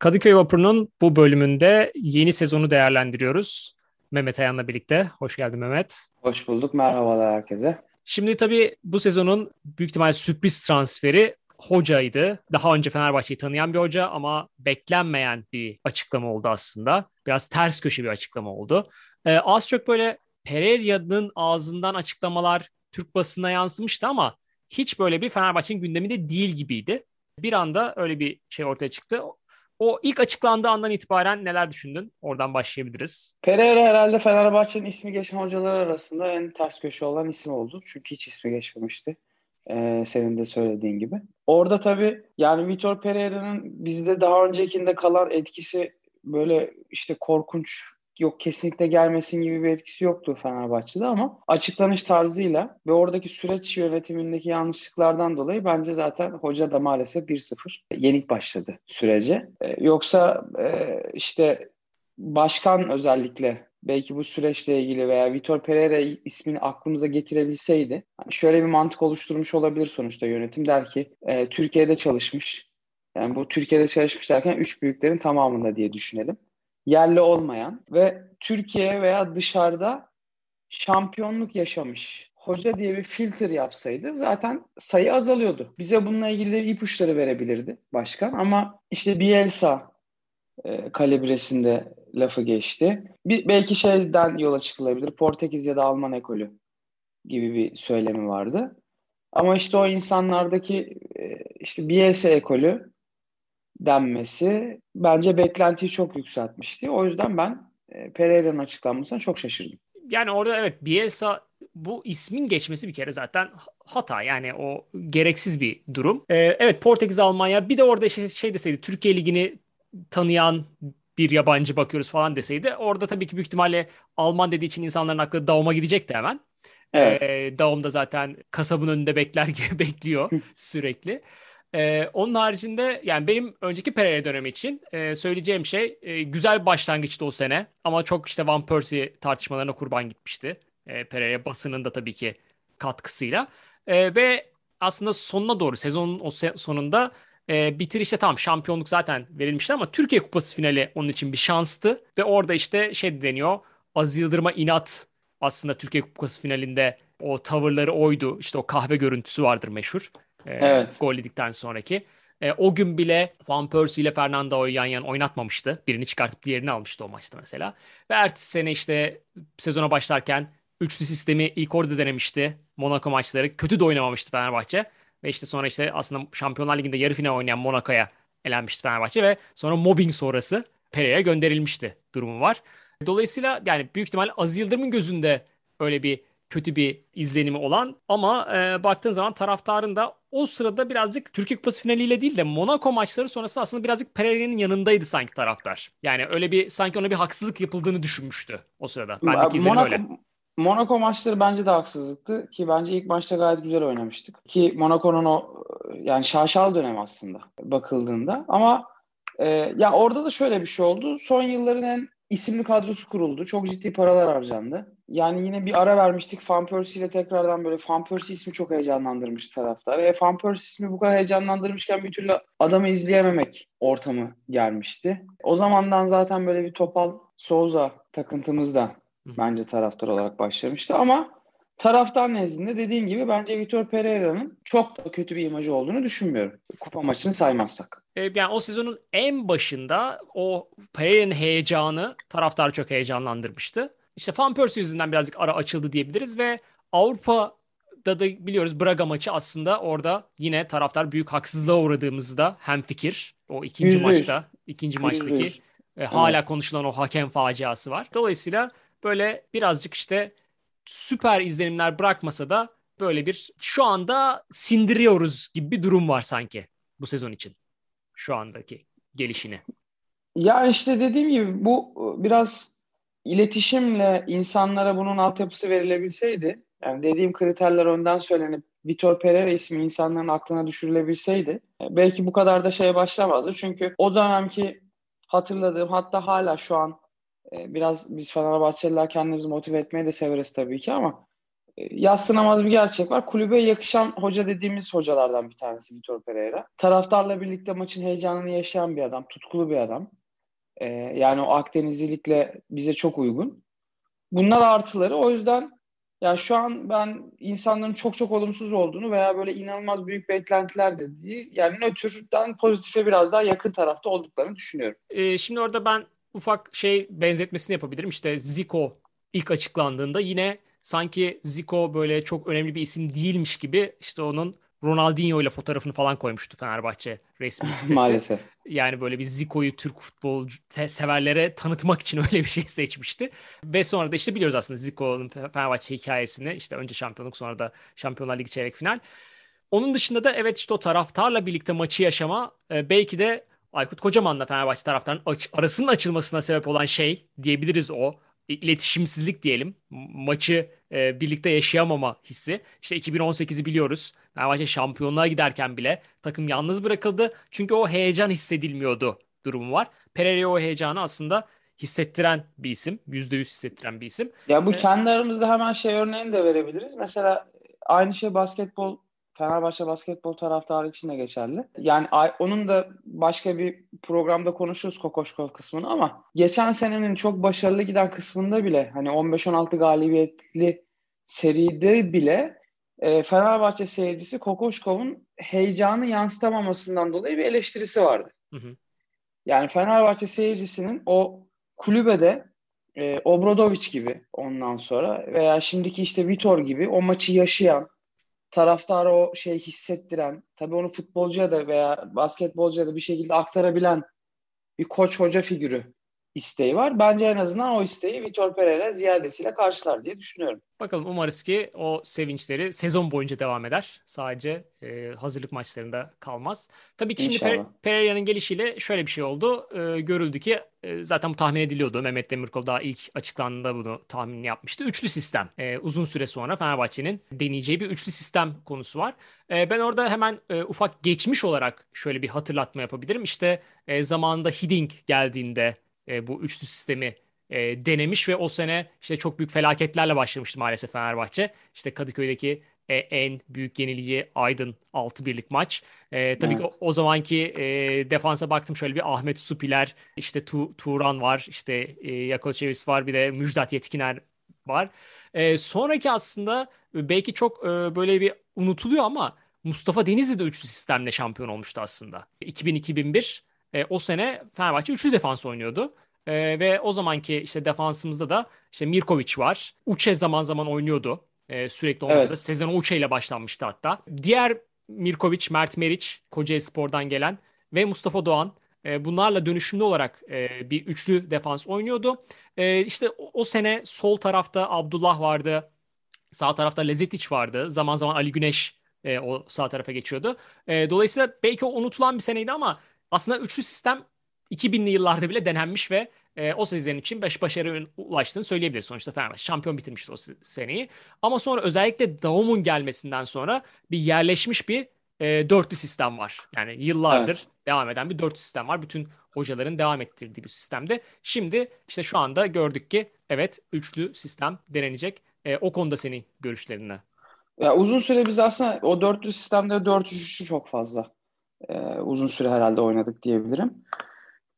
Kadıköy Vapur'un bu bölümünde yeni sezonu değerlendiriyoruz. Mehmet Ayan'la birlikte. Hoş geldin Mehmet. Hoş bulduk. Merhabalar herkese. Şimdi tabii bu sezonun büyük ihtimal sürpriz transferi hocaydı. Daha önce Fenerbahçe'yi tanıyan bir hoca ama beklenmeyen bir açıklama oldu aslında. Biraz ters köşe bir açıklama oldu. Ee, az çok böyle Pereira'nın ağzından açıklamalar Türk basına yansımıştı ama hiç böyle bir Fenerbahçe'nin gündeminde değil gibiydi. Bir anda öyle bir şey ortaya çıktı. O ilk açıklandığı andan itibaren neler düşündün? Oradan başlayabiliriz. Pereira herhalde Fenerbahçe'nin ismi geçen hocalar arasında en ters köşe olan isim oldu. Çünkü hiç ismi geçmemişti. Ee, senin de söylediğin gibi. Orada tabii yani Vitor Pereira'nın bizde daha öncekinde kalan etkisi böyle işte korkunç yok kesinlikle gelmesin gibi bir etkisi yoktu Fenerbahçe'de ama açıklanış tarzıyla ve oradaki süreç yönetimindeki yanlışlıklardan dolayı bence zaten hoca da maalesef 1-0 yenik başladı sürece. Ee, yoksa e, işte başkan özellikle belki bu süreçle ilgili veya Vitor Pereira ismini aklımıza getirebilseydi hani şöyle bir mantık oluşturmuş olabilir sonuçta yönetim. Der ki e, Türkiye'de çalışmış. Yani bu Türkiye'de çalışmış derken üç büyüklerin tamamında diye düşünelim yerli olmayan ve Türkiye veya dışarıda şampiyonluk yaşamış hoca diye bir filtre yapsaydı zaten sayı azalıyordu. Bize bununla ilgili ipuçları verebilirdi başkan ama işte Bielsa e, kalibresinde lafı geçti. Bir, belki şeyden yola çıkılabilir. Portekiz ya da Alman ekolü gibi bir söylemi vardı. Ama işte o insanlardaki e, işte Bielsa ekolü denmesi bence beklentiyi çok yükseltmişti. O yüzden ben e, Pereira'nın açıklanmasına çok şaşırdım. Yani orada evet Bielsa bu ismin geçmesi bir kere zaten hata yani o gereksiz bir durum. Ee, evet Portekiz Almanya bir de orada şey, şey deseydi Türkiye Ligi'ni tanıyan bir yabancı bakıyoruz falan deseydi orada tabii ki büyük ihtimalle Alman dediği için insanların aklı Daum'a gidecekti hemen. Evet. Ee, Daum da zaten kasabın önünde bekler gibi bekliyor sürekli. Ee, onun haricinde yani benim önceki Pereira dönemi için e, söyleyeceğim şey e, güzel bir başlangıçtı o sene. Ama çok işte Van Persie tartışmalarına kurban gitmişti. E, Pereira basının da tabii ki katkısıyla. E, ve aslında sonuna doğru sezonun o se- sonunda e, bitirişte tam şampiyonluk zaten verilmişti ama Türkiye Kupası finali onun için bir şanstı. Ve orada işte şey deniyor Az Yıldırım'a inat aslında Türkiye Kupası finalinde o tavırları oydu. İşte o kahve görüntüsü vardır meşhur. E, evet. Gol yedikten sonraki. E, o gün bile Van Persie ile Fernando'yu yan yan oynatmamıştı. Birini çıkartıp diğerini almıştı o maçta mesela. Ve ertesi sene işte sezona başlarken üçlü sistemi ilk orada denemişti. Monaco maçları. Kötü de oynamamıştı Fenerbahçe. Ve işte sonra işte aslında Şampiyonlar Ligi'nde yarı final oynayan Monaco'ya elenmişti Fenerbahçe ve sonra mobbing sonrası Pereira'ya gönderilmişti durumu var. Dolayısıyla yani büyük ihtimal Aziz Yıldırım'ın gözünde öyle bir kötü bir izlenimi olan ama e, baktığın zaman taraftarın da o sırada birazcık Türkiye Kupası finaliyle değil de Monaco maçları sonrası aslında birazcık Pereira'nın yanındaydı sanki taraftar. Yani öyle bir sanki ona bir haksızlık yapıldığını düşünmüştü o sırada. Bendeki izlenim Monaco, öyle. Monaco maçları bence de haksızlıktı ki bence ilk maçta gayet güzel oynamıştık. Ki Monaco'nun o yani şaşal dönem aslında bakıldığında ama e, ya orada da şöyle bir şey oldu. Son yılların en isimli kadrosu kuruldu. Çok ciddi paralar harcandı. Yani yine bir ara vermiştik. Van Persie ile tekrardan böyle Van Persie ismi çok heyecanlandırmış taraftarı. E Van Persie ismi bu kadar heyecanlandırmışken bir türlü adamı izleyememek ortamı gelmişti. O zamandan zaten böyle bir Topal Souza takıntımız da bence taraftar olarak başlamıştı ama taraftar nezdinde dediğim gibi bence Vitor Pereira'nın çok da kötü bir imajı olduğunu düşünmüyorum. Kupa maçını saymazsak. E, yani o sezonun en başında o Pereira'nın heyecanı taraftarı çok heyecanlandırmıştı. İşte Van Persie yüzünden birazcık ara açıldı diyebiliriz ve Avrupa'da da biliyoruz Braga maçı aslında orada yine taraftar büyük haksızlığa uğradığımızda hem fikir o ikinci Yüzde maçta ikinci Yüzde maçtaki e, hala evet. konuşulan o hakem faciası var. Dolayısıyla böyle birazcık işte süper izlenimler bırakmasa da böyle bir şu anda sindiriyoruz gibi bir durum var sanki bu sezon için. Şu andaki gelişini. Ya işte dediğim gibi bu biraz iletişimle insanlara bunun altyapısı verilebilseydi, yani dediğim kriterler önden söylenip Vitor Pereira ismi insanların aklına düşürülebilseydi belki bu kadar da şeye başlamazdı. Çünkü o dönemki hatırladığım hatta hala şu an e, biraz biz Fenerbahçeliler kendimizi motive etmeyi de severiz tabii ki ama e, yatsınamaz bir gerçek var. Kulübe yakışan hoca dediğimiz hocalardan bir tanesi Vitor Pereira. Taraftarla birlikte maçın heyecanını yaşayan bir adam, tutkulu bir adam. Ee, yani o Akdenizlilikle bize çok uygun. Bunlar artıları. O yüzden yani şu an ben insanların çok çok olumsuz olduğunu veya böyle inanılmaz büyük beklentiler de değil. Yani nötrden pozitife biraz daha yakın tarafta olduklarını düşünüyorum. Ee, şimdi orada ben ufak şey benzetmesini yapabilirim. İşte Zico ilk açıklandığında yine sanki Zico böyle çok önemli bir isim değilmiş gibi işte onun Ronaldinho ile fotoğrafını falan koymuştu Fenerbahçe resmi sitesi. Maalesef. Yani böyle bir Zico'yu Türk futbol severlere tanıtmak için öyle bir şey seçmişti. Ve sonra da işte biliyoruz aslında Zico'nun Fenerbahçe hikayesini. İşte önce şampiyonluk sonra da Şampiyonlar Ligi çeyrek final. Onun dışında da evet işte o taraftarla birlikte maçı yaşama e, belki de Aykut Kocaman'la Fenerbahçe taraftarının arasının açılmasına sebep olan şey diyebiliriz o iletişimsizlik diyelim. Maçı e, birlikte yaşayamama hissi. İşte 2018'i biliyoruz. Fenerbahçe şampiyonluğa giderken bile takım yalnız bırakıldı. Çünkü o heyecan hissedilmiyordu durumu var. Pereira o heyecanı aslında hissettiren bir isim. %100 hissettiren bir isim. Ya bu kendi aramızda hemen şey örneğini de verebiliriz. Mesela aynı şey basketbol Fenerbahçe basketbol taraftarı için de geçerli. Yani onun da başka bir programda konuşuruz Kokoşkol kısmını ama geçen senenin çok başarılı giden kısmında bile hani 15-16 galibiyetli seride bile e, Fenerbahçe seyircisi Kokoşkov'un heyecanı yansıtamamasından dolayı bir eleştirisi vardı. Hı hı. Yani Fenerbahçe seyircisinin o kulübede e, Obradoviç gibi ondan sonra veya şimdiki işte Vitor gibi o maçı yaşayan taraftarı o şey hissettiren, tabii onu futbolcuya da veya basketbolcuya da bir şekilde aktarabilen bir koç hoca figürü isteği var. Bence en azından o isteği Vitor Pereira ziyadesiyle karşılar diye düşünüyorum. Bakalım umarız ki o sevinçleri sezon boyunca devam eder. Sadece e, hazırlık maçlarında kalmaz. Tabii ki şimdi per- Pereira'nın gelişiyle şöyle bir şey oldu. E, görüldü ki e, zaten bu tahmin ediliyordu. Mehmet Demirkol daha ilk açıklandığında bunu tahmin yapmıştı. Üçlü sistem. E, uzun süre sonra Fenerbahçe'nin deneyeceği bir üçlü sistem konusu var. E, ben orada hemen e, ufak geçmiş olarak şöyle bir hatırlatma yapabilirim. İşte e, zamanında Hiddink geldiğinde e, bu üçlü sistemi e, denemiş ve o sene işte çok büyük felaketlerle başlamıştı maalesef Fenerbahçe. İşte Kadıköy'deki e, en büyük yeniliği Aydın 6 birlik maç. E, tabii evet. ki o, o zamanki e, defansa baktım şöyle bir Ahmet Supiler, işte tu, Turan var, işte e, Yakoçevis var, bir de Müjdat Yetkiner var. E, sonraki aslında belki çok e, böyle bir unutuluyor ama Mustafa Denizli de üçlü sistemle şampiyon olmuştu aslında. 2000-2001 e, o sene Fenerbahçe üçlü defans oynuyordu. E, ve o zamanki işte defansımızda da işte Mirkovic var. Uçe zaman zaman oynuyordu. E, sürekli olmasa evet. da sezon Uçe ile başlanmıştı hatta. Diğer Mirkovic, Mert Meriç, Kocaeli Spor'dan gelen ve Mustafa Doğan e, bunlarla dönüşümlü olarak e, bir üçlü defans oynuyordu. E, işte o, sene sol tarafta Abdullah vardı. Sağ tarafta Lezetic vardı. Zaman zaman Ali Güneş o sağ tarafa geçiyordu. Dolayısıyla belki o unutulan bir seneydi ama aslında üçlü sistem 2000'li yıllarda bile denenmiş ve e, o sezon için beş başarı ulaştığını söyleyebiliriz. Sonuçta Fenerbahçe şampiyon bitirmişti o seneyi. Ama sonra özellikle Daum'un gelmesinden sonra bir yerleşmiş bir e, dörtlü sistem var. Yani yıllardır evet. devam eden bir dörtlü sistem var. Bütün hocaların devam ettirdiği bir sistemde. Şimdi işte şu anda gördük ki evet üçlü sistem denenecek. E, o konuda senin görüşlerine. Ya uzun süre biz aslında o dörtlü sistemde 4-3-3'ü çok fazla e, uzun süre herhalde oynadık diyebilirim.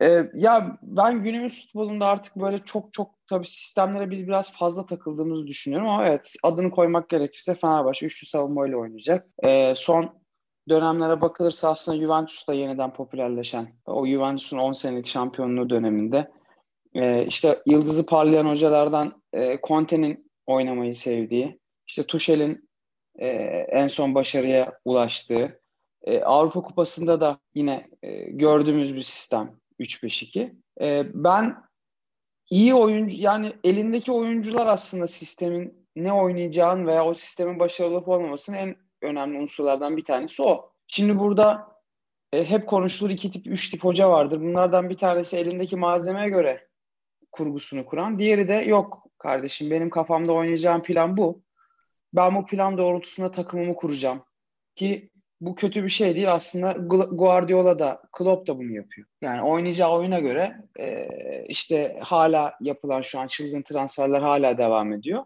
E, ya ben günümüz futbolunda artık böyle çok çok tabii sistemlere biz biraz fazla takıldığımızı düşünüyorum ama evet adını koymak gerekirse Fenerbahçe üçlü savunmayla oynayacak. E, son dönemlere bakılırsa aslında Juventus'ta yeniden popülerleşen o Juventus'un 10 senelik şampiyonluğu döneminde e, işte yıldızı parlayan hocalardan e, Conte'nin oynamayı sevdiği, işte Tuchel'in e, en son başarıya ulaştığı, e, Avrupa Kupası'nda da yine e, gördüğümüz bir sistem 3-5-2. E, ben iyi oyuncu yani elindeki oyuncular aslında sistemin ne oynayacağın veya o sistemin başarılı olup olmamasının en önemli unsurlardan bir tanesi o. Şimdi burada e, hep konuşulur iki tip, üç tip hoca vardır. Bunlardan bir tanesi elindeki malzemeye göre kurgusunu kuran. Diğeri de yok kardeşim benim kafamda oynayacağım plan bu. Ben bu plan doğrultusunda takımımı kuracağım. Ki bu kötü bir şey değil. Aslında Guardiola da Klopp da bunu yapıyor. Yani oynayacağı oyuna göre e, işte hala yapılan şu an çılgın transferler hala devam ediyor.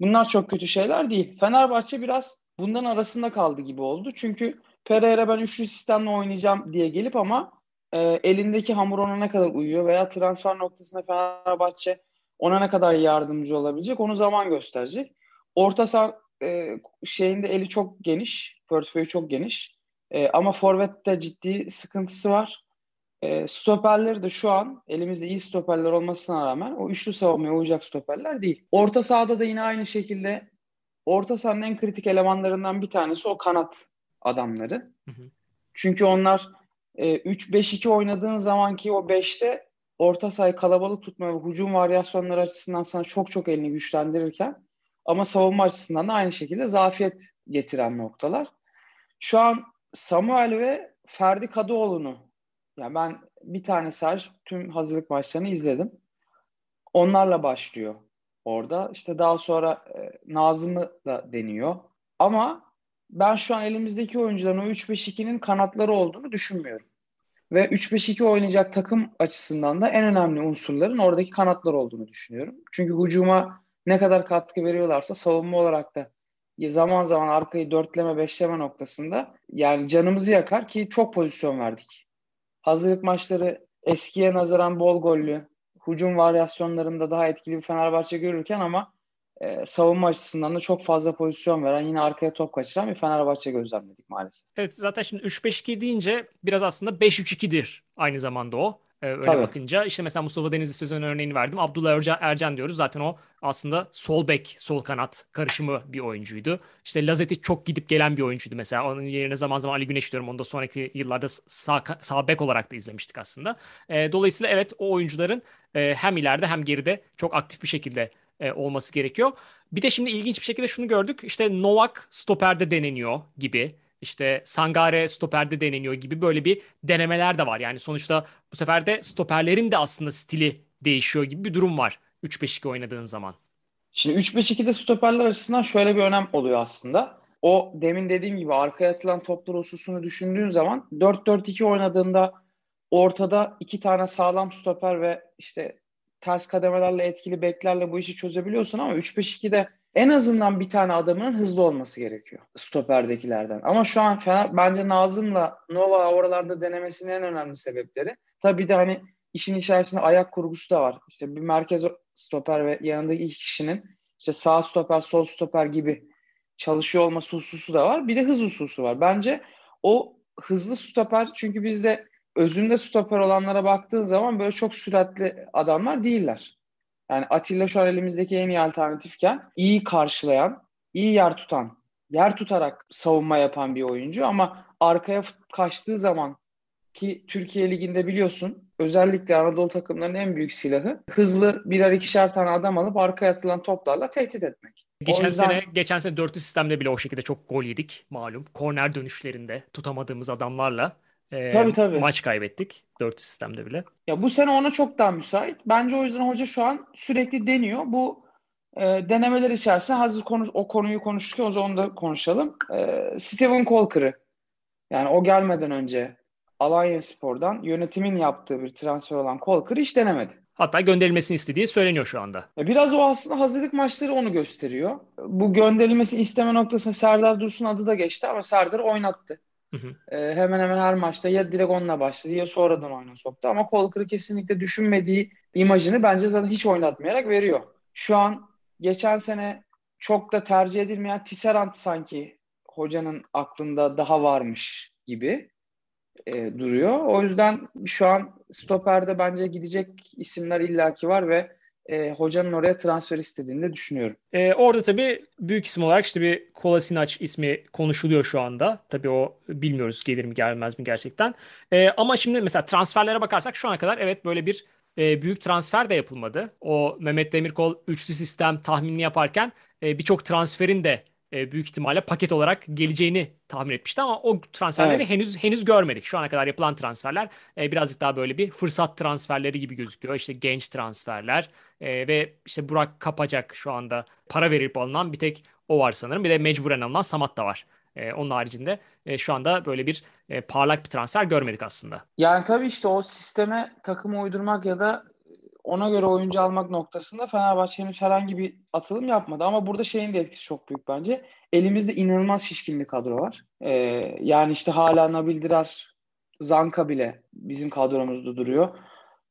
Bunlar çok kötü şeyler değil. Fenerbahçe biraz bundan arasında kaldı gibi oldu. Çünkü Pereira ben üçlü sistemle oynayacağım diye gelip ama e, elindeki hamur ona ne kadar uyuyor veya transfer noktasında Fenerbahçe ona ne kadar yardımcı olabilecek onu zaman gösterecek. Orta saha e, şeyinde eli çok geniş, portföyü çok geniş. E, ama forvette ciddi sıkıntısı var. E, stoperleri de şu an elimizde iyi stoperler olmasına rağmen o üçlü savunmaya uyacak stoperler değil. Orta sahada da yine aynı şekilde orta sahanın en kritik elemanlarından bir tanesi o kanat adamları. Hı hı. Çünkü onlar e, 3-5-2 oynadığın zamanki o 5'te orta sahayı kalabalık tutma ve hücum varyasyonları açısından sana çok çok elini güçlendirirken ama savunma açısından da aynı şekilde zafiyet getiren noktalar. Şu an Samuel ve Ferdi Kadıoğlu'nu yani ben bir tane sadece tüm hazırlık maçlarını izledim. Onlarla başlıyor orada. İşte daha sonra e, Nazım'ı da deniyor. Ama ben şu an elimizdeki oyuncuların o 3-5-2'nin kanatları olduğunu düşünmüyorum. Ve 3-5-2 oynayacak takım açısından da en önemli unsurların oradaki kanatlar olduğunu düşünüyorum. Çünkü hücuma ne kadar katkı veriyorlarsa savunma olarak da zaman zaman arkayı dörtleme, beşleme noktasında yani canımızı yakar ki çok pozisyon verdik. Hazırlık maçları eskiye nazaran bol gollü, hücum varyasyonlarında daha etkili bir Fenerbahçe görürken ama e, savunma açısından da çok fazla pozisyon veren yine arkaya top kaçıran bir Fenerbahçe gözlemledik maalesef. Evet zaten şimdi 3-5-2 deyince biraz aslında 5-3-2'dir aynı zamanda o. Ee, öyle Tabii. bakınca işte mesela Mustafa Denizli sezon örneğini verdim. Abdullah Ercan, diyoruz. Zaten o aslında sol bek, sol kanat karışımı bir oyuncuydu. İşte Lazeti çok gidip gelen bir oyuncuydu mesela. Onun yerine zaman zaman Ali Güneş diyorum. Onu da sonraki yıllarda sağ, sağ bek olarak da izlemiştik aslında. E, dolayısıyla evet o oyuncuların e, hem ileride hem geride çok aktif bir şekilde e, olması gerekiyor. Bir de şimdi ilginç bir şekilde şunu gördük. İşte Novak stoperde deneniyor gibi. İşte Sangare stoperde deneniyor gibi böyle bir denemeler de var. Yani sonuçta bu sefer de stoperlerin de aslında stili değişiyor gibi bir durum var 3-5-2 oynadığın zaman. Şimdi 3-5-2'de stoperler açısından şöyle bir önem oluyor aslında. O demin dediğim gibi arkaya atılan toplar hususunu düşündüğün zaman 4-4-2 oynadığında ortada iki tane sağlam stoper ve işte ters kademelerle etkili beklerle bu işi çözebiliyorsun ama 3-5-2'de en azından bir tane adamın hızlı olması gerekiyor stoperdekilerden. Ama şu an Fener, bence Nazım'la Nova oralarda denemesinin en önemli sebepleri. Tabii de hani işin içerisinde ayak kurgusu da var. İşte bir merkez stoper ve yanındaki iki kişinin işte sağ stoper, sol stoper gibi çalışıyor olması hususu da var. Bir de hız hususu var. Bence o hızlı stoper çünkü bizde özünde stoper olanlara baktığın zaman böyle çok süratli adamlar değiller. Yani Atilla şu an elimizdeki en iyi alternatifken iyi karşılayan, iyi yer tutan, yer tutarak savunma yapan bir oyuncu ama arkaya kaçtığı zaman ki Türkiye Ligi'nde biliyorsun özellikle Anadolu takımlarının en büyük silahı hızlı birer ikişer tane adam alıp arkaya atılan toplarla tehdit etmek. Geçen yüzden... sene geçen sene dörtlü sistemde bile o şekilde çok gol yedik malum. Korner dönüşlerinde tutamadığımız adamlarla e, tabii, tabii. maç kaybettik. Dört sistemde bile. Ya bu sene ona çok daha müsait. Bence o yüzden hoca şu an sürekli deniyor. Bu e, denemeler içerisinde hazır konu, o konuyu konuştuk o zaman da konuşalım. E, Steven Colker'ı yani o gelmeden önce Alanya Spor'dan yönetimin yaptığı bir transfer olan Colker hiç denemedi. Hatta gönderilmesini istediği söyleniyor şu anda. Biraz o aslında hazırlık maçları onu gösteriyor. Bu gönderilmesini isteme noktasında Serdar Dursun adı da geçti ama Serdar oynattı. Hı hı. E, hemen hemen her maçta ya direkt onunla başladı ya sonradan oyuna soktu. Ama Colker'ı kesinlikle düşünmediği imajını bence zaten hiç oynatmayarak veriyor. Şu an geçen sene çok da tercih edilmeyen Tisserand sanki hocanın aklında daha varmış gibi e, duruyor. O yüzden şu an stoperde bence gidecek isimler illaki var ve e, hocanın oraya transfer istediğini de düşünüyorum. E, orada tabii büyük isim olarak işte bir Kolasinac ismi konuşuluyor şu anda. Tabii o bilmiyoruz gelir mi gelmez mi gerçekten. E, ama şimdi mesela transferlere bakarsak şu ana kadar evet böyle bir e, büyük transfer de yapılmadı. O Mehmet Demirkol üçlü sistem tahminini yaparken e, birçok transferin de e, büyük ihtimalle paket olarak geleceğini tahmin etmişti ama o transferleri evet. henüz henüz görmedik. Şu ana kadar yapılan transferler e, birazcık daha böyle bir fırsat transferleri gibi gözüküyor. İşte genç transferler e, ve işte Burak Kapacak şu anda para verip alınan bir tek o var sanırım. Bir de mecburen alınan Samat da var. E, onun haricinde e, şu anda böyle bir e, parlak bir transfer görmedik aslında. Yani tabii işte o sisteme takım uydurmak ya da ona göre oyuncu almak noktasında Fenerbahçe henüz herhangi bir atılım yapmadı. Ama burada şeyin de etkisi çok büyük bence. Elimizde inanılmaz şişkin bir kadro var. Ee, yani işte hala Nabil Dirar, Zanka bile bizim kadromuzda duruyor.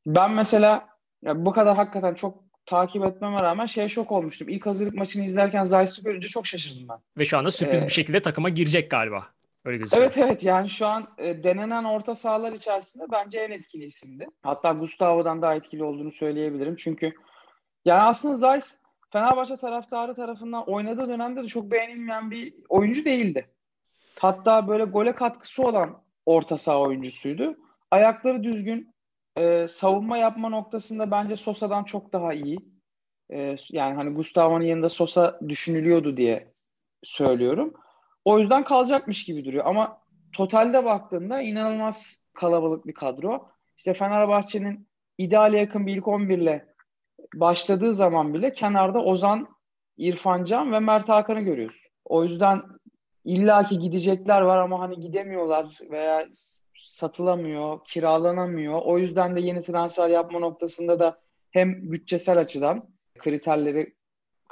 Ben mesela bu kadar hakikaten çok takip etmeme rağmen şeye şok olmuştum. İlk hazırlık maçını izlerken Zayt'sı görünce çok şaşırdım ben. Ve şu anda sürpriz ee, bir şekilde takıma girecek galiba. Öyle gözüküyor. Evet evet yani şu an e, denenen orta sahalar içerisinde bence en etkili isimdi. Hatta Gustavo'dan daha etkili olduğunu söyleyebilirim. Çünkü yani aslında Zayt Fenerbahçe taraftarı tarafından oynadığı dönemde de çok beğenilmeyen bir oyuncu değildi. Hatta böyle gole katkısı olan orta saha oyuncusuydu. Ayakları düzgün, e, savunma yapma noktasında bence Sosa'dan çok daha iyi. E, yani hani Gustavo'nun yanında Sosa düşünülüyordu diye söylüyorum. O yüzden kalacakmış gibi duruyor. Ama totalde baktığında inanılmaz kalabalık bir kadro. İşte Fenerbahçe'nin ideale yakın bir ilk 11 ile başladığı zaman bile kenarda Ozan, İrfan Can ve Mert Hakan'ı görüyoruz. O yüzden illaki gidecekler var ama hani gidemiyorlar veya satılamıyor, kiralanamıyor. O yüzden de yeni transfer yapma noktasında da hem bütçesel açıdan kriterleri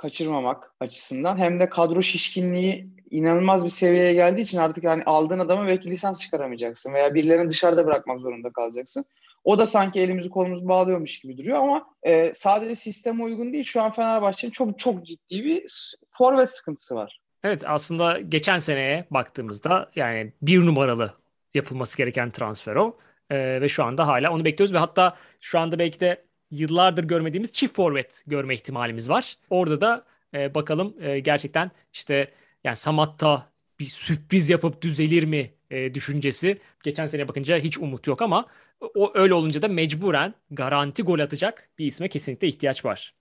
kaçırmamak açısından hem de kadro şişkinliği inanılmaz bir seviyeye geldiği için artık yani aldığın adamı belki lisans çıkaramayacaksın veya birilerini dışarıda bırakmak zorunda kalacaksın. O da sanki elimizi kolumuzu bağlıyormuş gibi duruyor ama e, sadece sisteme uygun değil. Şu an Fenerbahçe'nin çok çok ciddi bir forvet sıkıntısı var. Evet aslında geçen seneye baktığımızda yani bir numaralı yapılması gereken transfer o. E, ve şu anda hala onu bekliyoruz ve hatta şu anda belki de yıllardır görmediğimiz çift forvet görme ihtimalimiz var. Orada da e, bakalım e, gerçekten işte yani Samatta bir sürpriz yapıp düzelir mi e, düşüncesi. Geçen sene bakınca hiç umut yok ama o öyle olunca da mecburen garanti gol atacak bir isme kesinlikle ihtiyaç var.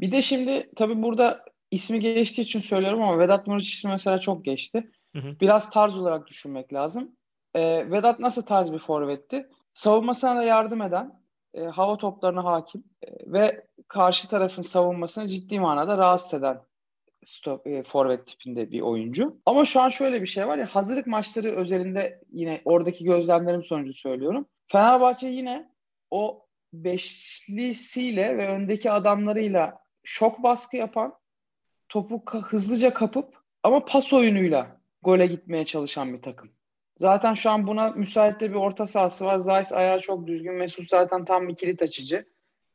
Bir de şimdi tabii burada ismi geçtiği için söylüyorum ama Vedat Muriç mesela çok geçti. Hı hı. Biraz tarz olarak düşünmek lazım. Ee, Vedat nasıl tarz bir forvetti? Savunmasına da yardım eden, e, hava toplarına hakim e, ve karşı tarafın savunmasını ciddi manada rahatsız eden stop, e, forvet tipinde bir oyuncu. Ama şu an şöyle bir şey var ya hazırlık maçları özelinde yine oradaki gözlemlerim sonucu söylüyorum. Fenerbahçe yine o beşlisiyle ve öndeki adamlarıyla şok baskı yapan, topu hızlıca kapıp ama pas oyunuyla gole gitmeye çalışan bir takım. Zaten şu an buna müsait bir orta sahası var. Zayis ayağı çok düzgün. Mesut zaten tam bir kilit açıcı.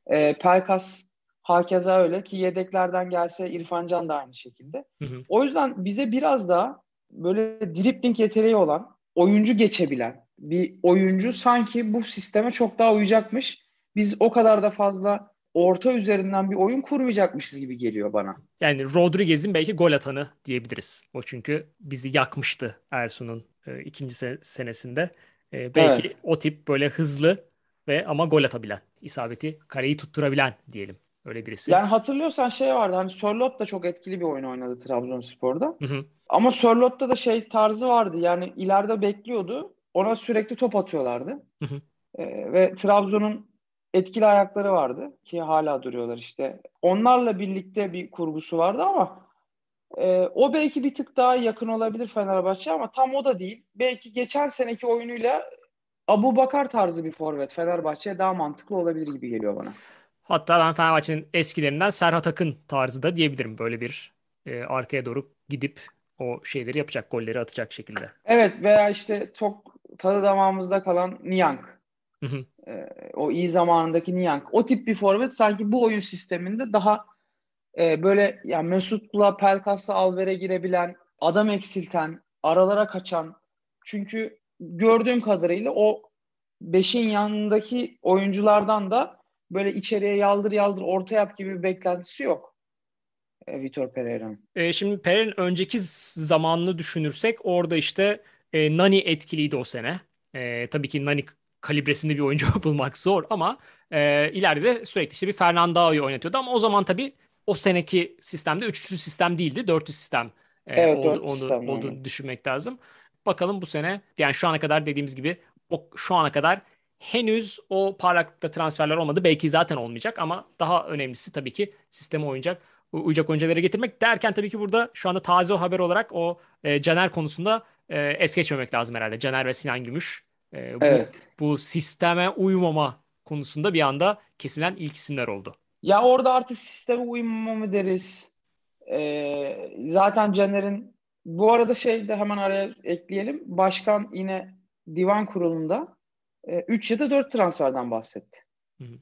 E, Pelkas hakeza öyle ki yedeklerden gelse İrfan Can da aynı şekilde. Hı hı. O yüzden bize biraz daha böyle dribling yeteneği olan, oyuncu geçebilen bir oyuncu sanki bu sisteme çok daha uyacakmış. Biz o kadar da fazla orta üzerinden bir oyun kurmayacakmışız gibi geliyor bana. Yani Rodriguez'in belki gol atanı diyebiliriz. O çünkü bizi yakmıştı Ersun'un e, ikinci se- senesinde. E, belki evet. o tip böyle hızlı ve ama gol atabilen, isabeti kareyi tutturabilen diyelim. Öyle birisi. Yani hatırlıyorsan şey vardı hani Sörlot da çok etkili bir oyun oynadı Trabzonspor'da. Hı hı. Ama Sörlot'ta da şey tarzı vardı yani ileride bekliyordu. Ona sürekli top atıyorlardı. Hı hı. Ee, ve Trabzon'un etkili ayakları vardı ki hala duruyorlar işte. Onlarla birlikte bir kurgusu vardı ama e, o belki bir tık daha yakın olabilir Fenerbahçe ama tam o da değil. Belki geçen seneki oyunuyla Abu Bakar tarzı bir forvet Fenerbahçe'ye daha mantıklı olabilir gibi geliyor bana. Hatta ben Fenerbahçe'nin eskilerinden Serhat Akın tarzı da diyebilirim. Böyle bir e, arkaya doğru gidip o şeyleri yapacak, golleri atacak şekilde. Evet veya işte çok tadı damağımızda kalan Niang. Hı hı. E, o iyi zamanındaki Niang. O tip bir forvet sanki bu oyun sisteminde daha e, böyle yani Mesut'la Pelkas'la Alver'e girebilen, adam eksilten, aralara kaçan. Çünkü gördüğüm kadarıyla o beşin yanındaki oyunculardan da böyle içeriye yaldır yaldır orta yap gibi bir beklentisi yok. E, Vitor Pereira'nın. E, şimdi Pereira'nın önceki zamanını düşünürsek orada işte e, Nani etkiliydi o sene. E, tabii ki Nani kalibresinde bir oyuncu bulmak zor ama e, ileride de sürekli işte bir Fernando'yu oynatıyordu ama o zaman tabii o seneki sistemde üçlü sistem değildi, dörtlü sistem e, evet, oldu, onu, sistem, olduğunu düşünmek lazım. Bakalım bu sene yani şu ana kadar dediğimiz gibi o şu ana kadar henüz o parlaklıkta transferler olmadı. Belki zaten olmayacak ama daha önemlisi tabii ki sisteme uyacak uyacak oyuncuları getirmek derken tabii ki burada şu anda taze o haber olarak o e, Caner konusunda e, es geçmemek lazım herhalde. Caner ve Sinan Gümüş. E, bu, evet. bu sisteme uymama konusunda bir anda kesilen ilk isimler oldu. Ya orada artık sisteme uymama mı deriz? Ee, zaten Caner'in bu arada şey de hemen araya ekleyelim. Başkan yine divan kurulunda 3 e, ya da 4 transferden bahsetti. Hı hı.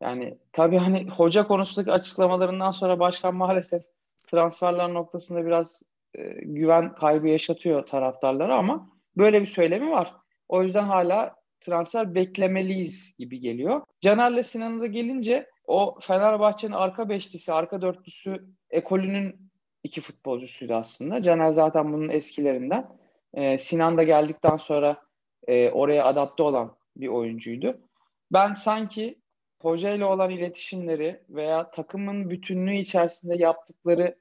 Yani tabii hani hoca konusundaki açıklamalarından sonra başkan maalesef transferler noktasında biraz e, güven kaybı yaşatıyor taraftarlara ama böyle bir söylemi var. O yüzden hala transfer beklemeliyiz gibi geliyor. Caner'le Sinan'a da gelince o Fenerbahçe'nin arka beşlisi, arka dörtlüsü ekolünün iki futbolcusuydu aslında. Caner zaten bunun eskilerinden. Ee, Sinan da geldikten sonra e, oraya adapte olan bir oyuncuydu. Ben sanki hoca ile olan iletişimleri veya takımın bütünlüğü içerisinde yaptıkları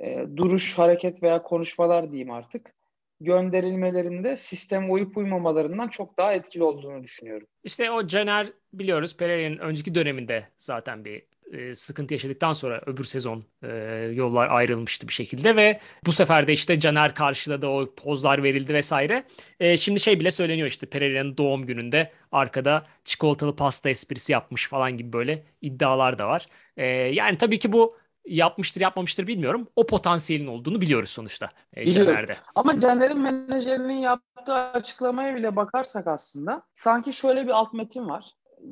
e, duruş, hareket veya konuşmalar diyeyim artık gönderilmelerinde sisteme uyup uymamalarından çok daha etkili olduğunu düşünüyorum. İşte o Caner biliyoruz Pereira'nın önceki döneminde zaten bir e, sıkıntı yaşadıktan sonra öbür sezon e, yollar ayrılmıştı bir şekilde ve bu sefer de işte Caner karşıladı o pozlar verildi vesaire. E, şimdi şey bile söyleniyor işte Pereira'nın doğum gününde arkada çikolatalı pasta esprisi yapmış falan gibi böyle iddialar da var. E, yani tabii ki bu yapmıştır yapmamıştır bilmiyorum. O potansiyelin olduğunu biliyoruz sonuçta e, Caner'de. Ama Caner'in menajerinin yaptığı açıklamaya bile bakarsak aslında sanki şöyle bir alt metin var.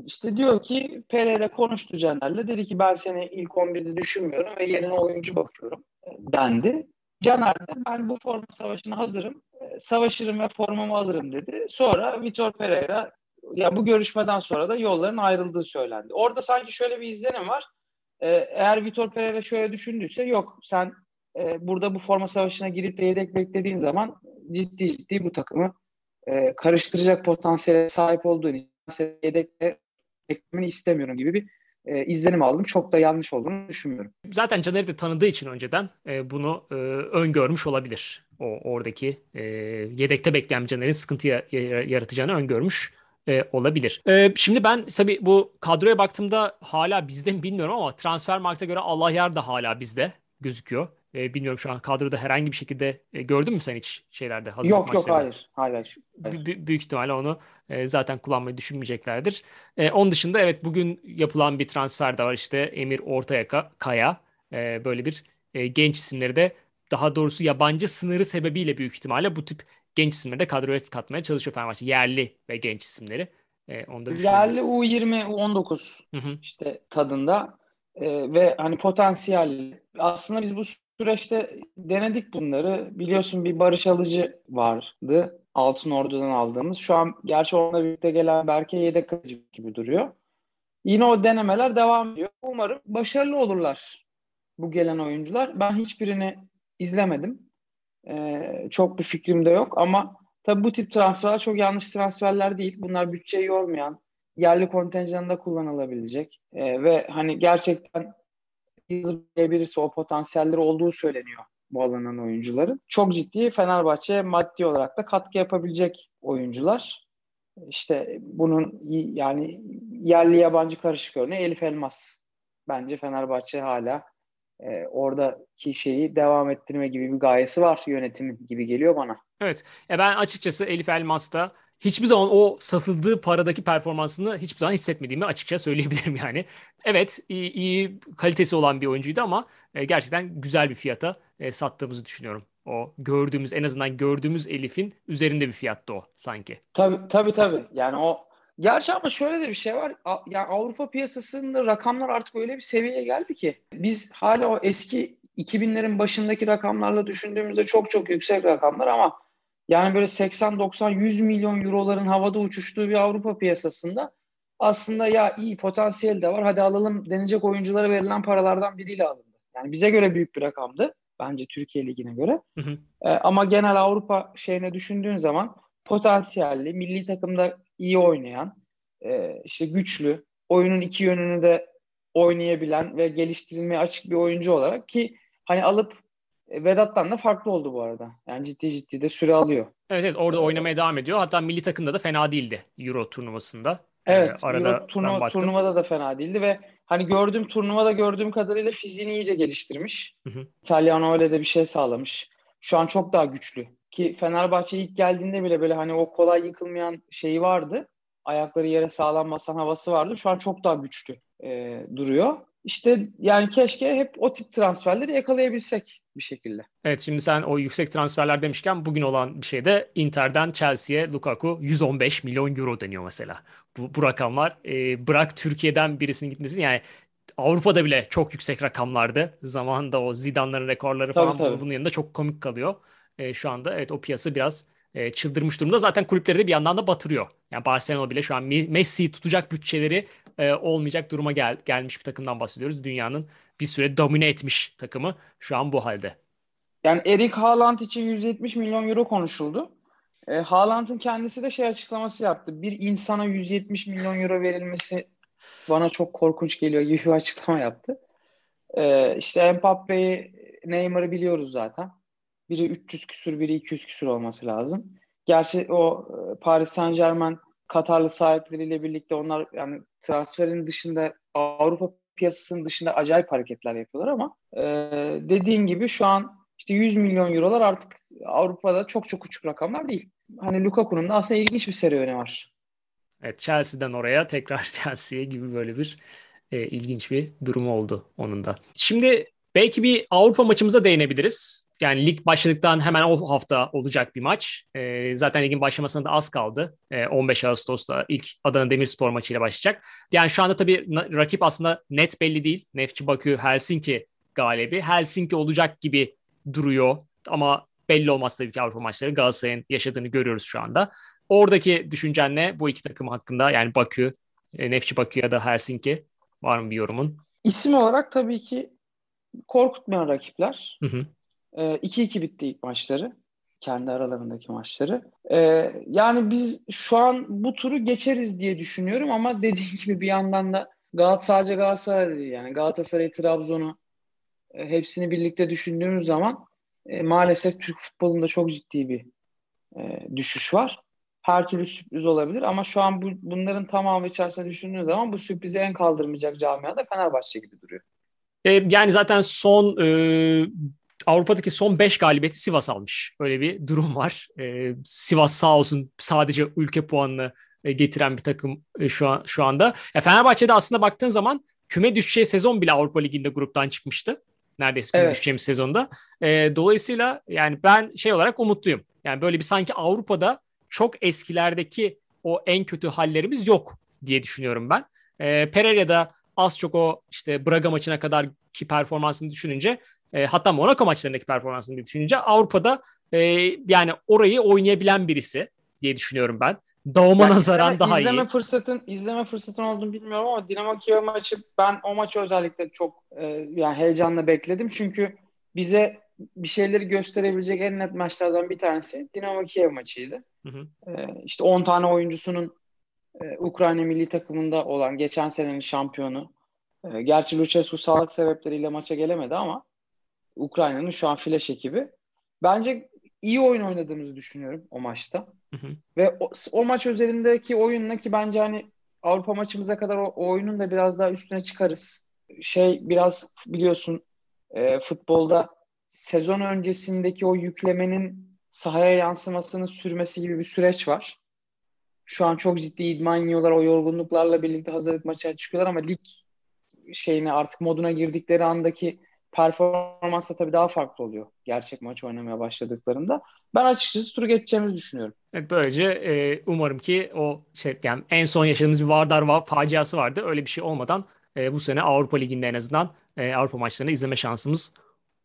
İşte diyor ki Pereira konuştu Caner'le. Dedi ki ben seni ilk 11'de düşünmüyorum ve yerine oyuncu bakıyorum e, dendi. Caner de ben bu forma savaşına hazırım. E, savaşırım ve formamı alırım dedi. Sonra Vitor Pereira ya bu görüşmeden sonra da yolların ayrıldığı söylendi. Orada sanki şöyle bir izlenim var. Ee, eğer Vitor Pereira şöyle düşündüyse yok sen e, burada bu forma savaşına girip de yedek beklediğin zaman ciddi ciddi bu takımı e, karıştıracak potansiyele sahip olduğunu yedekte beklemeni istemiyorum gibi bir e, izlenim aldım. Çok da yanlış olduğunu düşünmüyorum. Zaten Caner'i de tanıdığı için önceden e, bunu e, öngörmüş olabilir. O oradaki e, yedekte bekleyen Caner'in sıkıntı yaratacağını öngörmüş e, olabilir. E, şimdi ben tabii bu kadroya baktığımda hala bizde mi bilmiyorum ama transfer markete göre Allah yer de hala bizde gözüküyor. E, bilmiyorum şu an kadroda herhangi bir şekilde e, gördün mü sen hiç şeylerde hazırlık Yok yok hayır. Hayır. hayır. B- büyük ihtimalle onu e, zaten kullanmayı düşünmeyeceklerdir. E, onun dışında evet bugün yapılan bir transfer de var işte Emir Ortayaka Kaya e, böyle bir e, genç isimleri de daha doğrusu yabancı sınırı sebebiyle büyük ihtimalle bu tip genç isimleri de kadroya katmaya çalışıyor Fenerbahçe. Yerli ve genç isimleri. E, onu da Yerli U20, U19 hı hı. işte tadında e, ve hani potansiyel. Aslında biz bu süreçte denedik bunları. Biliyorsun bir Barış Alıcı vardı. Altın Ordu'dan aldığımız. Şu an gerçi onunla birlikte gelen Berke yedek kalıcı gibi duruyor. Yine o denemeler devam ediyor. Umarım başarılı olurlar bu gelen oyuncular. Ben hiçbirini izlemedim. Ee, çok bir fikrim de yok ama tabii bu tip transferler çok yanlış transferler değil. Bunlar bütçeyi yormayan, yerli kontenjanında kullanılabilecek ee, ve hani gerçekten birisi o potansiyelleri olduğu söyleniyor bu alanın oyuncuların. Çok ciddi Fenerbahçe maddi olarak da katkı yapabilecek oyuncular. İşte bunun yani yerli yabancı karışık örneği Elif Elmas. Bence Fenerbahçe hala e, oradaki şeyi devam ettirme gibi bir gayesi var yönetimin gibi geliyor bana. Evet. E ben açıkçası Elif Elmas'ta hiçbir zaman o satıldığı paradaki performansını hiçbir zaman hissetmediğimi açıkça söyleyebilirim yani. Evet iyi, iyi kalitesi olan bir oyuncuydu ama e, gerçekten güzel bir fiyata e, sattığımızı düşünüyorum. O gördüğümüz en azından gördüğümüz Elif'in üzerinde bir fiyattı o sanki. Tabii tabii tabii. Yani o Gerçi ama şöyle de bir şey var. Yani Avrupa piyasasında rakamlar artık öyle bir seviyeye geldi ki biz hala o eski 2000'lerin başındaki rakamlarla düşündüğümüzde çok çok yüksek rakamlar ama yani böyle 80 90 100 milyon euroların havada uçuştuğu bir Avrupa piyasasında aslında ya iyi potansiyel de var hadi alalım denecek oyunculara verilen paralardan biriyle alındı. Yani bize göre büyük bir rakamdı bence Türkiye Ligi'ne göre. Hı hı. Ee, ama genel Avrupa şeyine düşündüğün zaman potansiyelli, milli takımda iyi oynayan, e, işte güçlü, oyunun iki yönünü de oynayabilen ve geliştirilmeye açık bir oyuncu olarak ki hani alıp e, Vedat'tan da farklı oldu bu arada. Yani ciddi ciddi de süre alıyor. Evet, evet orada oynamaya devam ediyor. Hatta milli takımda da fena değildi Euro turnuvasında. Evet, ee, arada Euro turnuva, turnuvada da fena değildi ve hani gördüğüm turnuvada gördüğüm kadarıyla fiziğini iyice geliştirmiş. Hı hı. İtalyan öyle de bir şey sağlamış. Şu an çok daha güçlü. Ki Fenerbahçe ilk geldiğinde bile böyle hani o kolay yıkılmayan şeyi vardı. ayakları yere sağlam basan havası vardı. Şu an çok daha güçlü e, duruyor. İşte yani keşke hep o tip transferleri yakalayabilsek bir şekilde. Evet şimdi sen o yüksek transferler demişken bugün olan bir şey de Inter'den Chelsea'ye Lukaku 115 milyon euro deniyor mesela. Bu, bu rakamlar e, bırak Türkiye'den birisinin gitmesini yani Avrupa'da bile çok yüksek rakamlardı. Zamanında o Zidane'ların rekorları falan tabii, tabii. bunun yanında çok komik kalıyor. E, şu anda evet o piyasa biraz e, çıldırmış durumda. Zaten kulüpleri de bir yandan da batırıyor. Yani Barcelona bile şu an Messi'yi tutacak bütçeleri e, olmayacak duruma gel, gelmiş bir takımdan bahsediyoruz. Dünyanın bir süre domine etmiş takımı şu an bu halde. Yani Erik Haaland için 170 milyon euro konuşuldu. E, Haaland'ın kendisi de şey açıklaması yaptı. Bir insana 170 milyon euro verilmesi bana çok korkunç geliyor gibi bir açıklama yaptı. E, işte Mbappe'yi, Neymar'ı biliyoruz zaten. Biri 300 küsür, biri 200 küsür olması lazım. Gerçi o e, Paris Saint Germain Katarlı sahipleriyle birlikte onlar yani transferin dışında Avrupa piyasasının dışında acayip hareketler yapıyorlar ama e, dediğin gibi şu an işte 100 milyon eurolar artık Avrupa'da çok çok uçuk rakamlar değil. Hani Lukaku'nun da aslında ilginç bir serüveni var. Evet Chelsea'den oraya tekrar Chelsea'ye gibi böyle bir e, ilginç bir durum oldu onun da. Şimdi belki bir Avrupa maçımıza değinebiliriz. Yani lig başladıktan hemen o hafta olacak bir maç. E, zaten ligin başlamasına da az kaldı. E, 15 Ağustos'ta ilk Adana Demirspor maçıyla başlayacak. Yani şu anda tabii rakip aslında net belli değil. Nefçi Bakü Helsinki galibi. Helsinki olacak gibi duruyor ama belli olmaz tabii ki Avrupa maçları Galatasaray'ın yaşadığını görüyoruz şu anda. Oradaki düşüncen ne bu iki takım hakkında? Yani Bakü, e, Nefçi Bakü ya da Helsinki. Var mı bir yorumun? İsim olarak tabii ki korkutmayan rakipler. Hı hı. 2-2 bitti ilk maçları. Kendi aralarındaki maçları. Ee, yani biz şu an bu turu geçeriz diye düşünüyorum ama dediğim gibi bir yandan da Galatasaray sadece Galatasaray değil yani Galatasaray, Trabzon'u e, hepsini birlikte düşündüğümüz zaman e, maalesef Türk futbolunda çok ciddi bir e, düşüş var. Her türlü sürpriz olabilir ama şu an bu, bunların tamamı içerisinde düşündüğünüz zaman bu sürprizi en kaldırmayacak camia da Fenerbahçe gibi duruyor. E, yani zaten son e, Avrupa'daki son 5 galibiyeti Sivas almış. Öyle bir durum var. E, Sivas sağ olsun sadece ülke puanını e, getiren bir takım e, şu an şu anda. Ya Fenerbahçe'de aslında baktığın zaman küme düşeceği sezon bile Avrupa Ligi'nde gruptan çıkmıştı. Neredeyse küme evet. düşeceğimiz sezonda. E, dolayısıyla yani ben şey olarak umutluyum. Yani böyle bir sanki Avrupa'da çok eskilerdeki o en kötü hallerimiz yok diye düşünüyorum ben. E, Pereira'da az çok o işte Braga maçına kadar ki performansını düşününce e, hatta Monaco maçlarındaki performansını düşününce Avrupa'da e, yani orayı oynayabilen birisi diye düşünüyorum ben. Dağıma yani nazaran izleme, daha izleme iyi. Fırsatın, izleme fırsatın olduğunu bilmiyorum ama Dinamo Kiev maçı ben o maçı özellikle çok e, yani heyecanla bekledim. Çünkü bize bir şeyleri gösterebilecek en net maçlardan bir tanesi Dinamo Kiev maçıydı. Hı hı. E, işte 10 tane oyuncusunun e, Ukrayna milli takımında olan geçen senenin şampiyonu. E, gerçi Lucescu sağlık sebepleriyle maça gelemedi ama Ukrayna'nın şu an flash ekibi. Bence iyi oyun oynadığımızı düşünüyorum o maçta. Hı hı. Ve o, o maç üzerindeki oyunla ki bence hani Avrupa maçımıza kadar o, o oyunun da biraz daha üstüne çıkarız. Şey biraz biliyorsun e, futbolda sezon öncesindeki o yüklemenin sahaya yansımasının sürmesi gibi bir süreç var. Şu an çok ciddi idman yiyorlar. O yorgunluklarla birlikte hazırlık maçına çıkıyorlar ama lig şeyine artık moduna girdikleri andaki performans da tabii daha farklı oluyor. Gerçek maç oynamaya başladıklarında. Ben açıkçası turu geçeceğimizi düşünüyorum. Evet, böylece e, umarım ki o şey yani en son yaşadığımız bir Vardar var, faciası vardı. Öyle bir şey olmadan e, bu sene Avrupa Ligi'nde en azından e, Avrupa maçlarını izleme şansımız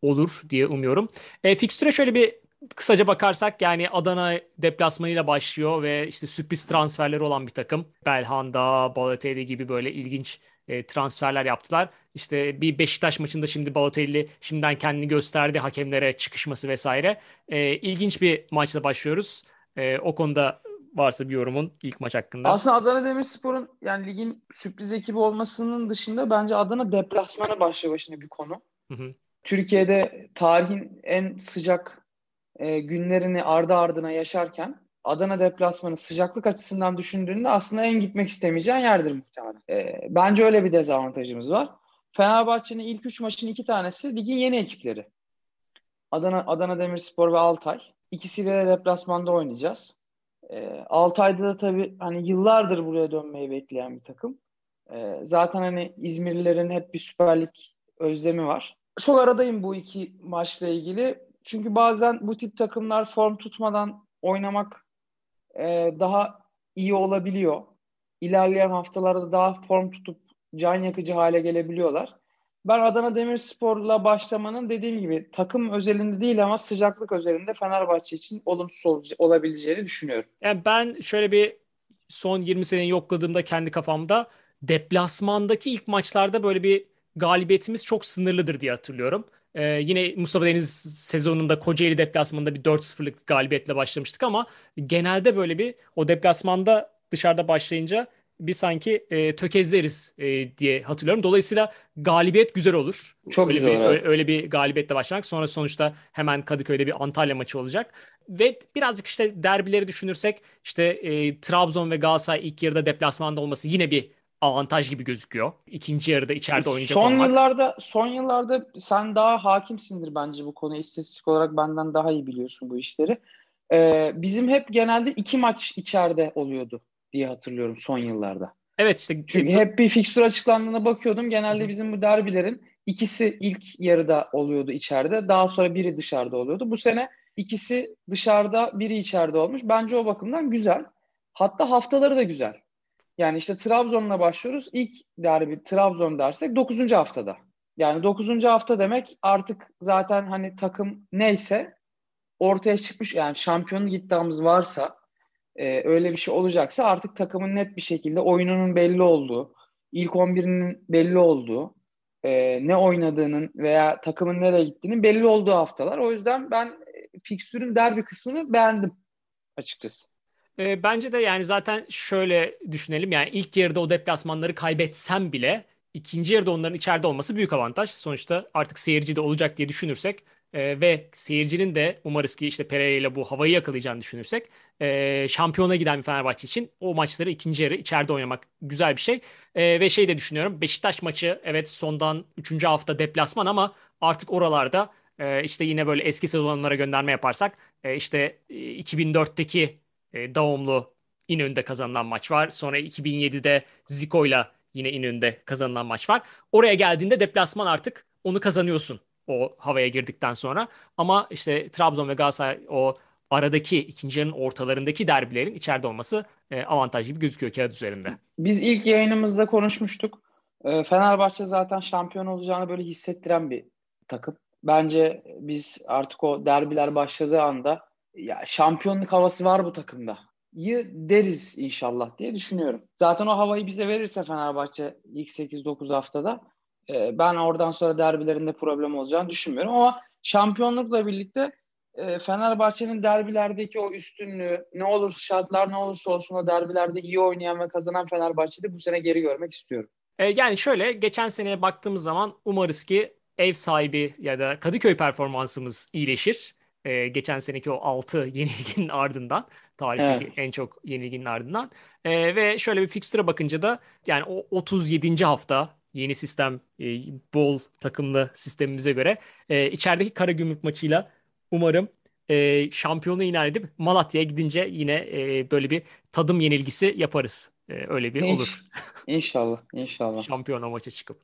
olur diye umuyorum. E, fikstüre şöyle bir kısaca bakarsak yani Adana deplasmanıyla başlıyor ve işte sürpriz transferleri olan bir takım. Belhanda, Balotelli gibi böyle ilginç e, transferler yaptılar. İşte bir Beşiktaş maçında şimdi Balotelli şimdiden kendini gösterdi hakemlere çıkışması vesaire. E, ilginç bir maçla başlıyoruz. E, o konuda varsa bir yorumun ilk maç hakkında. Aslında Adana Demirspor'un yani ligin sürpriz ekibi olmasının dışında bence Adana deplasmanı başlı başına bir konu. Hı hı. Türkiye'de tarihin en sıcak e, günlerini ardı ardına yaşarken Adana deplasmanı sıcaklık açısından düşündüğünde aslında en gitmek istemeyeceğin yerdir muhtemelen. E, bence öyle bir dezavantajımız var. Fenerbahçe'nin ilk üç maçın iki tanesi ligin yeni ekipleri. Adana, Adana Demirspor ve Altay. İkisiyle de deplasmanda oynayacağız. E, Altay'da da tabii hani yıllardır buraya dönmeyi bekleyen bir takım. E, zaten hani İzmirlilerin hep bir Süper Lig özlemi var. Çok aradayım bu iki maçla ilgili. Çünkü bazen bu tip takımlar form tutmadan oynamak e, daha iyi olabiliyor. İlerleyen haftalarda daha form tutup can yakıcı hale gelebiliyorlar. Ben Adana Demirspor'la başlamanın dediğim gibi takım özelinde değil ama sıcaklık özelinde Fenerbahçe için olumsuz olabileceğini düşünüyorum. Yani ben şöyle bir son 20 seneyi yokladığımda kendi kafamda deplasmandaki ilk maçlarda böyle bir galibiyetimiz çok sınırlıdır diye hatırlıyorum. Ee, yine Mustafa Deniz sezonunda Kocaeli deplasmanında bir 4-0'lık galibiyetle başlamıştık ama genelde böyle bir o deplasmanda dışarıda başlayınca bir sanki e, tökezleriz e, diye hatırlıyorum. Dolayısıyla galibiyet güzel olur. Çok öyle güzel. Bir, öyle, öyle bir galibiyetle başlamak. Sonra sonuçta hemen Kadıköy'de bir Antalya maçı olacak. Ve birazcık işte derbileri düşünürsek işte e, Trabzon ve Galatasaray ilk yarıda deplasmanda olması yine bir avantaj gibi gözüküyor. İkinci yarıda içeride oynayacak son olmak. yıllarda son yıllarda sen daha hakimsindir bence bu konuya istatistik olarak benden daha iyi biliyorsun bu işleri. Ee, bizim hep genelde iki maç içeride oluyordu diye hatırlıyorum son yıllarda. Evet işte çünkü hep bir fikstür açıklandığına bakıyordum. Genelde bizim bu derbilerin ikisi ilk yarıda oluyordu içeride. Daha sonra biri dışarıda oluyordu. Bu sene ikisi dışarıda, biri içeride olmuş. Bence o bakımdan güzel. Hatta haftaları da güzel. Yani işte Trabzon'la başlıyoruz. İlk derbi Trabzon dersek 9. haftada. Yani 9. hafta demek artık zaten hani takım neyse ortaya çıkmış yani şampiyonluk iddiamız varsa e, öyle bir şey olacaksa artık takımın net bir şekilde oyununun belli olduğu, ilk 11'inin belli olduğu, e, ne oynadığının veya takımın nereye gittiğinin belli olduğu haftalar. O yüzden ben e, fikstürün derbi kısmını beğendim açıkçası. E, bence de yani zaten şöyle düşünelim yani ilk yarıda o deplasmanları kaybetsem bile ikinci yarıda onların içeride olması büyük avantaj. Sonuçta artık seyirci de olacak diye düşünürsek e, ve seyircinin de umarız ki işte Pereira ile bu havayı yakalayacağını düşünürsek e, şampiyona giden bir Fenerbahçe için o maçları ikinci yarı içeride oynamak güzel bir şey. E, ve şey de düşünüyorum Beşiktaş maçı evet sondan 3. hafta deplasman ama artık oralarda e, işte yine böyle eski sezonlara gönderme yaparsak e, işte e, 2004'teki e, Davumlu İnönü'nde kazanılan maç var. Sonra 2007'de Zico'yla yine İnönü'nde kazanılan maç var. Oraya geldiğinde deplasman artık onu kazanıyorsun o havaya girdikten sonra. Ama işte Trabzon ve Galatasaray o aradaki ikinci yarının ortalarındaki derbilerin içeride olması e, avantaj gibi gözüküyor kağıt üzerinde. Biz ilk yayınımızda konuşmuştuk. E, Fenerbahçe zaten şampiyon olacağını böyle hissettiren bir takım. Bence biz artık o derbiler başladığı anda ya şampiyonluk havası var bu takımda. İyi deriz inşallah diye düşünüyorum. Zaten o havayı bize verirse Fenerbahçe ilk 8-9 haftada e, ben oradan sonra derbilerinde problem olacağını düşünmüyorum ama şampiyonlukla birlikte e, Fenerbahçe'nin derbilerdeki o üstünlüğü ne olursa şartlar ne olursa olsun o derbilerde iyi oynayan ve kazanan Fenerbahçe'de bu sene geri görmek istiyorum. E, yani şöyle geçen seneye baktığımız zaman umarız ki ev sahibi ya da Kadıköy performansımız iyileşir. E, geçen seneki o 6 yenilginin ardından tarihteki evet. en çok yenilginin ardından. E, ve şöyle bir fikstüre bakınca da yani o 37. hafta yeni sistem e, bol takımlı sistemimize göre e, içerideki Karagümrük maçıyla umarım e, şampiyonu ilan edip Malatya'ya gidince yine e, böyle bir tadım yenilgisi yaparız. E, öyle bir İnş, olur. İnşallah, inşallah. Şampiyona maça çıkıp.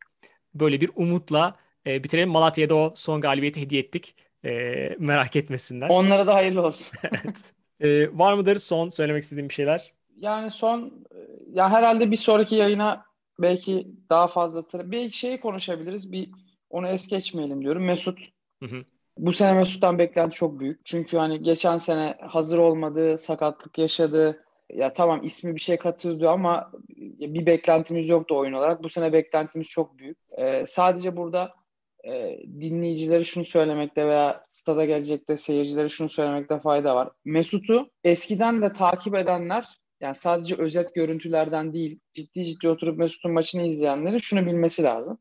Böyle bir umutla e, bitirelim. Malatya'da o son galibiyeti hediye ettik. E, merak etmesinler. Onlara da hayırlı olsun. evet. E, var mıdır son söylemek istediğim bir şeyler? Yani son, ya herhalde bir sonraki yayına belki daha fazla bir şeyi konuşabiliriz. Bir onu es geçmeyelim diyorum. Mesut. Hı hı. Bu sene Mesut'tan beklenti çok büyük. Çünkü hani geçen sene hazır olmadı, sakatlık yaşadı. Ya tamam ismi bir şey katıyordu ama bir beklentimiz yoktu oyun olarak. Bu sene beklentimiz çok büyük. Ee, sadece burada e, dinleyicileri şunu söylemekte veya stada gelecekte seyircileri şunu söylemekte fayda var. Mesut'u eskiden de takip edenler yani sadece özet görüntülerden değil ciddi ciddi oturup Mesut'un maçını izleyenlerin şunu bilmesi lazım.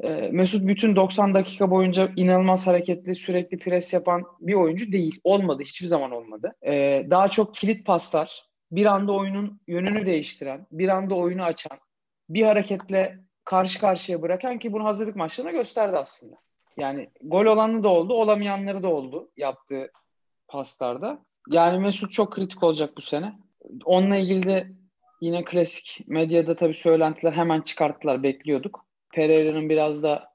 E, Mesut bütün 90 dakika boyunca inanılmaz hareketli, sürekli pres yapan bir oyuncu değil. Olmadı, hiçbir zaman olmadı. E, daha çok kilit paslar, bir anda oyunun yönünü değiştiren, bir anda oyunu açan, bir hareketle karşı karşıya bırakan ki bunu hazırlık maçlarına gösterdi aslında. Yani gol olanı da oldu, olamayanları da oldu yaptığı paslarda. Yani Mesut çok kritik olacak bu sene. Onunla ilgili de yine klasik medyada tabii söylentiler hemen çıkarttılar bekliyorduk. Pereira'nın biraz da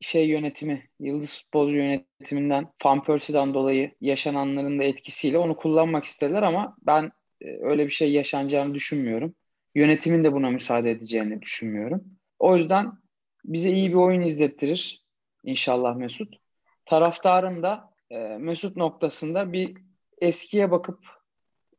şey yönetimi, yıldız futbolcu yönetiminden Van Persie'den dolayı yaşananların da etkisiyle onu kullanmak istediler ama ben e, öyle bir şey yaşanacağını düşünmüyorum. Yönetimin de buna müsaade edeceğini düşünmüyorum. O yüzden bize iyi bir oyun izlettirir inşallah Mesut. Taraftarın da e, Mesut noktasında bir eskiye bakıp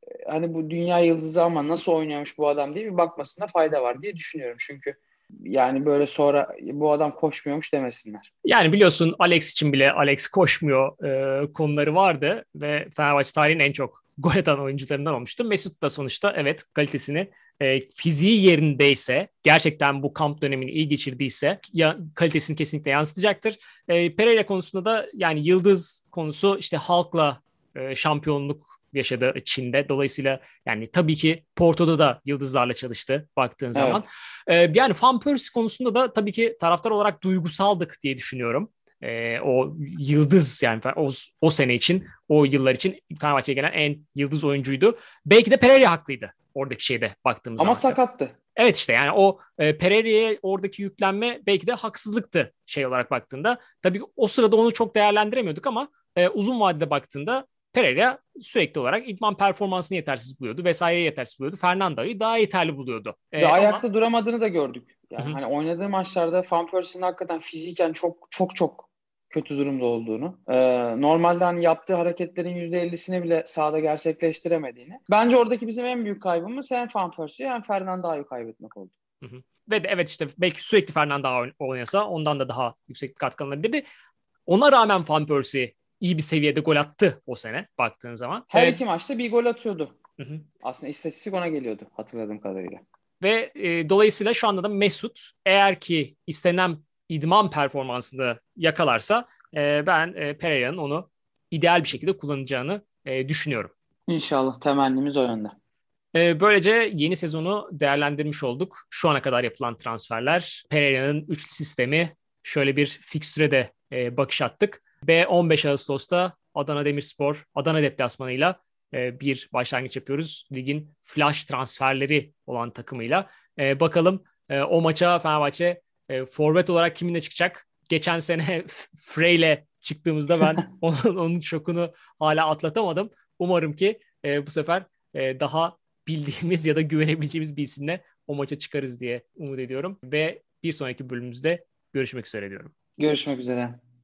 e, hani bu dünya yıldızı ama nasıl oynuyormuş bu adam diye bir bakmasında fayda var diye düşünüyorum. Çünkü yani böyle sonra bu adam koşmuyormuş demesinler. Yani biliyorsun Alex için bile Alex koşmuyor e, konuları vardı ve Fenerbahçe tarihin en çok gol atan oyuncularından olmuştu. Mesut da sonuçta evet kalitesini e, fiziği yerindeyse gerçekten bu kamp dönemini iyi geçirdiyse ya, kalitesini kesinlikle yansıtacaktır. E, Pereira konusunda da yani yıldız konusu işte halkla e, şampiyonluk yaşadı Çin'de. Dolayısıyla yani tabii ki Porto'da da yıldızlarla çalıştı baktığın evet. zaman. E, yani Van Persie konusunda da tabii ki taraftar olarak duygusaldık diye düşünüyorum. E, o yıldız yani o, o sene için, o yıllar için Fenerbahçe'ye gelen en yıldız oyuncuydu. Belki de Pereira haklıydı oradaki şeyde baktığımız Ama zaman. Ama sakattı. Evet işte yani o e, Pereira'ya oradaki yüklenme belki de haksızlıktı şey olarak baktığında. Tabii o sırada onu çok değerlendiremiyorduk ama e, uzun vadede baktığında Pereira sürekli olarak idman performansını yetersiz buluyordu. Vesaire yetersiz buluyordu. Fernando'yu daha yeterli buluyordu. Ee, Ve ayakta ama... duramadığını da gördük. Yani Hı-hı. hani oynadığı maçlarda Van Persie'nin hakikaten fiziken çok çok çok kötü durumda olduğunu, e, normalde hani yaptığı hareketlerin %50'sini bile sahada gerçekleştiremediğini. Bence oradaki bizim en büyük kaybımız hem Van Persie hem Fernando'yu kaybetmek oldu. Hı hı. Ve de evet işte belki sürekli Fernando oynasa ondan da daha yüksek bir katkı alınabilirdi. Ona rağmen Van Persie iyi bir seviyede gol attı o sene baktığın zaman. Her evet. iki maçta bir gol atıyordu. Hı hı. Aslında istatistik ona geliyordu hatırladığım kadarıyla. Ve e, dolayısıyla şu anda da Mesut eğer ki istenen idman performansını yakalarsa e, ben e, Pereira'nın onu ideal bir şekilde kullanacağını e, düşünüyorum. İnşallah temennimiz o yönde. E, böylece yeni sezonu değerlendirmiş olduk. Şu ana kadar yapılan transferler, Pereira'nın üçlü sistemi, şöyle bir fikstüre de e, bakış attık. Ve 15 Ağustos'ta Adana Demirspor, Adana deplasmanıyla e, bir başlangıç yapıyoruz. Ligin flash transferleri olan takımıyla. E, bakalım e, o maça Fenerbahçe e, forvet olarak kiminle çıkacak? Geçen sene Frey'le çıktığımızda ben onun, onun şokunu hala atlatamadım. Umarım ki e, bu sefer e, daha bildiğimiz ya da güvenebileceğimiz bir isimle o maça çıkarız diye umut ediyorum. Ve bir sonraki bölümümüzde görüşmek üzere diyorum. Görüşmek üzere.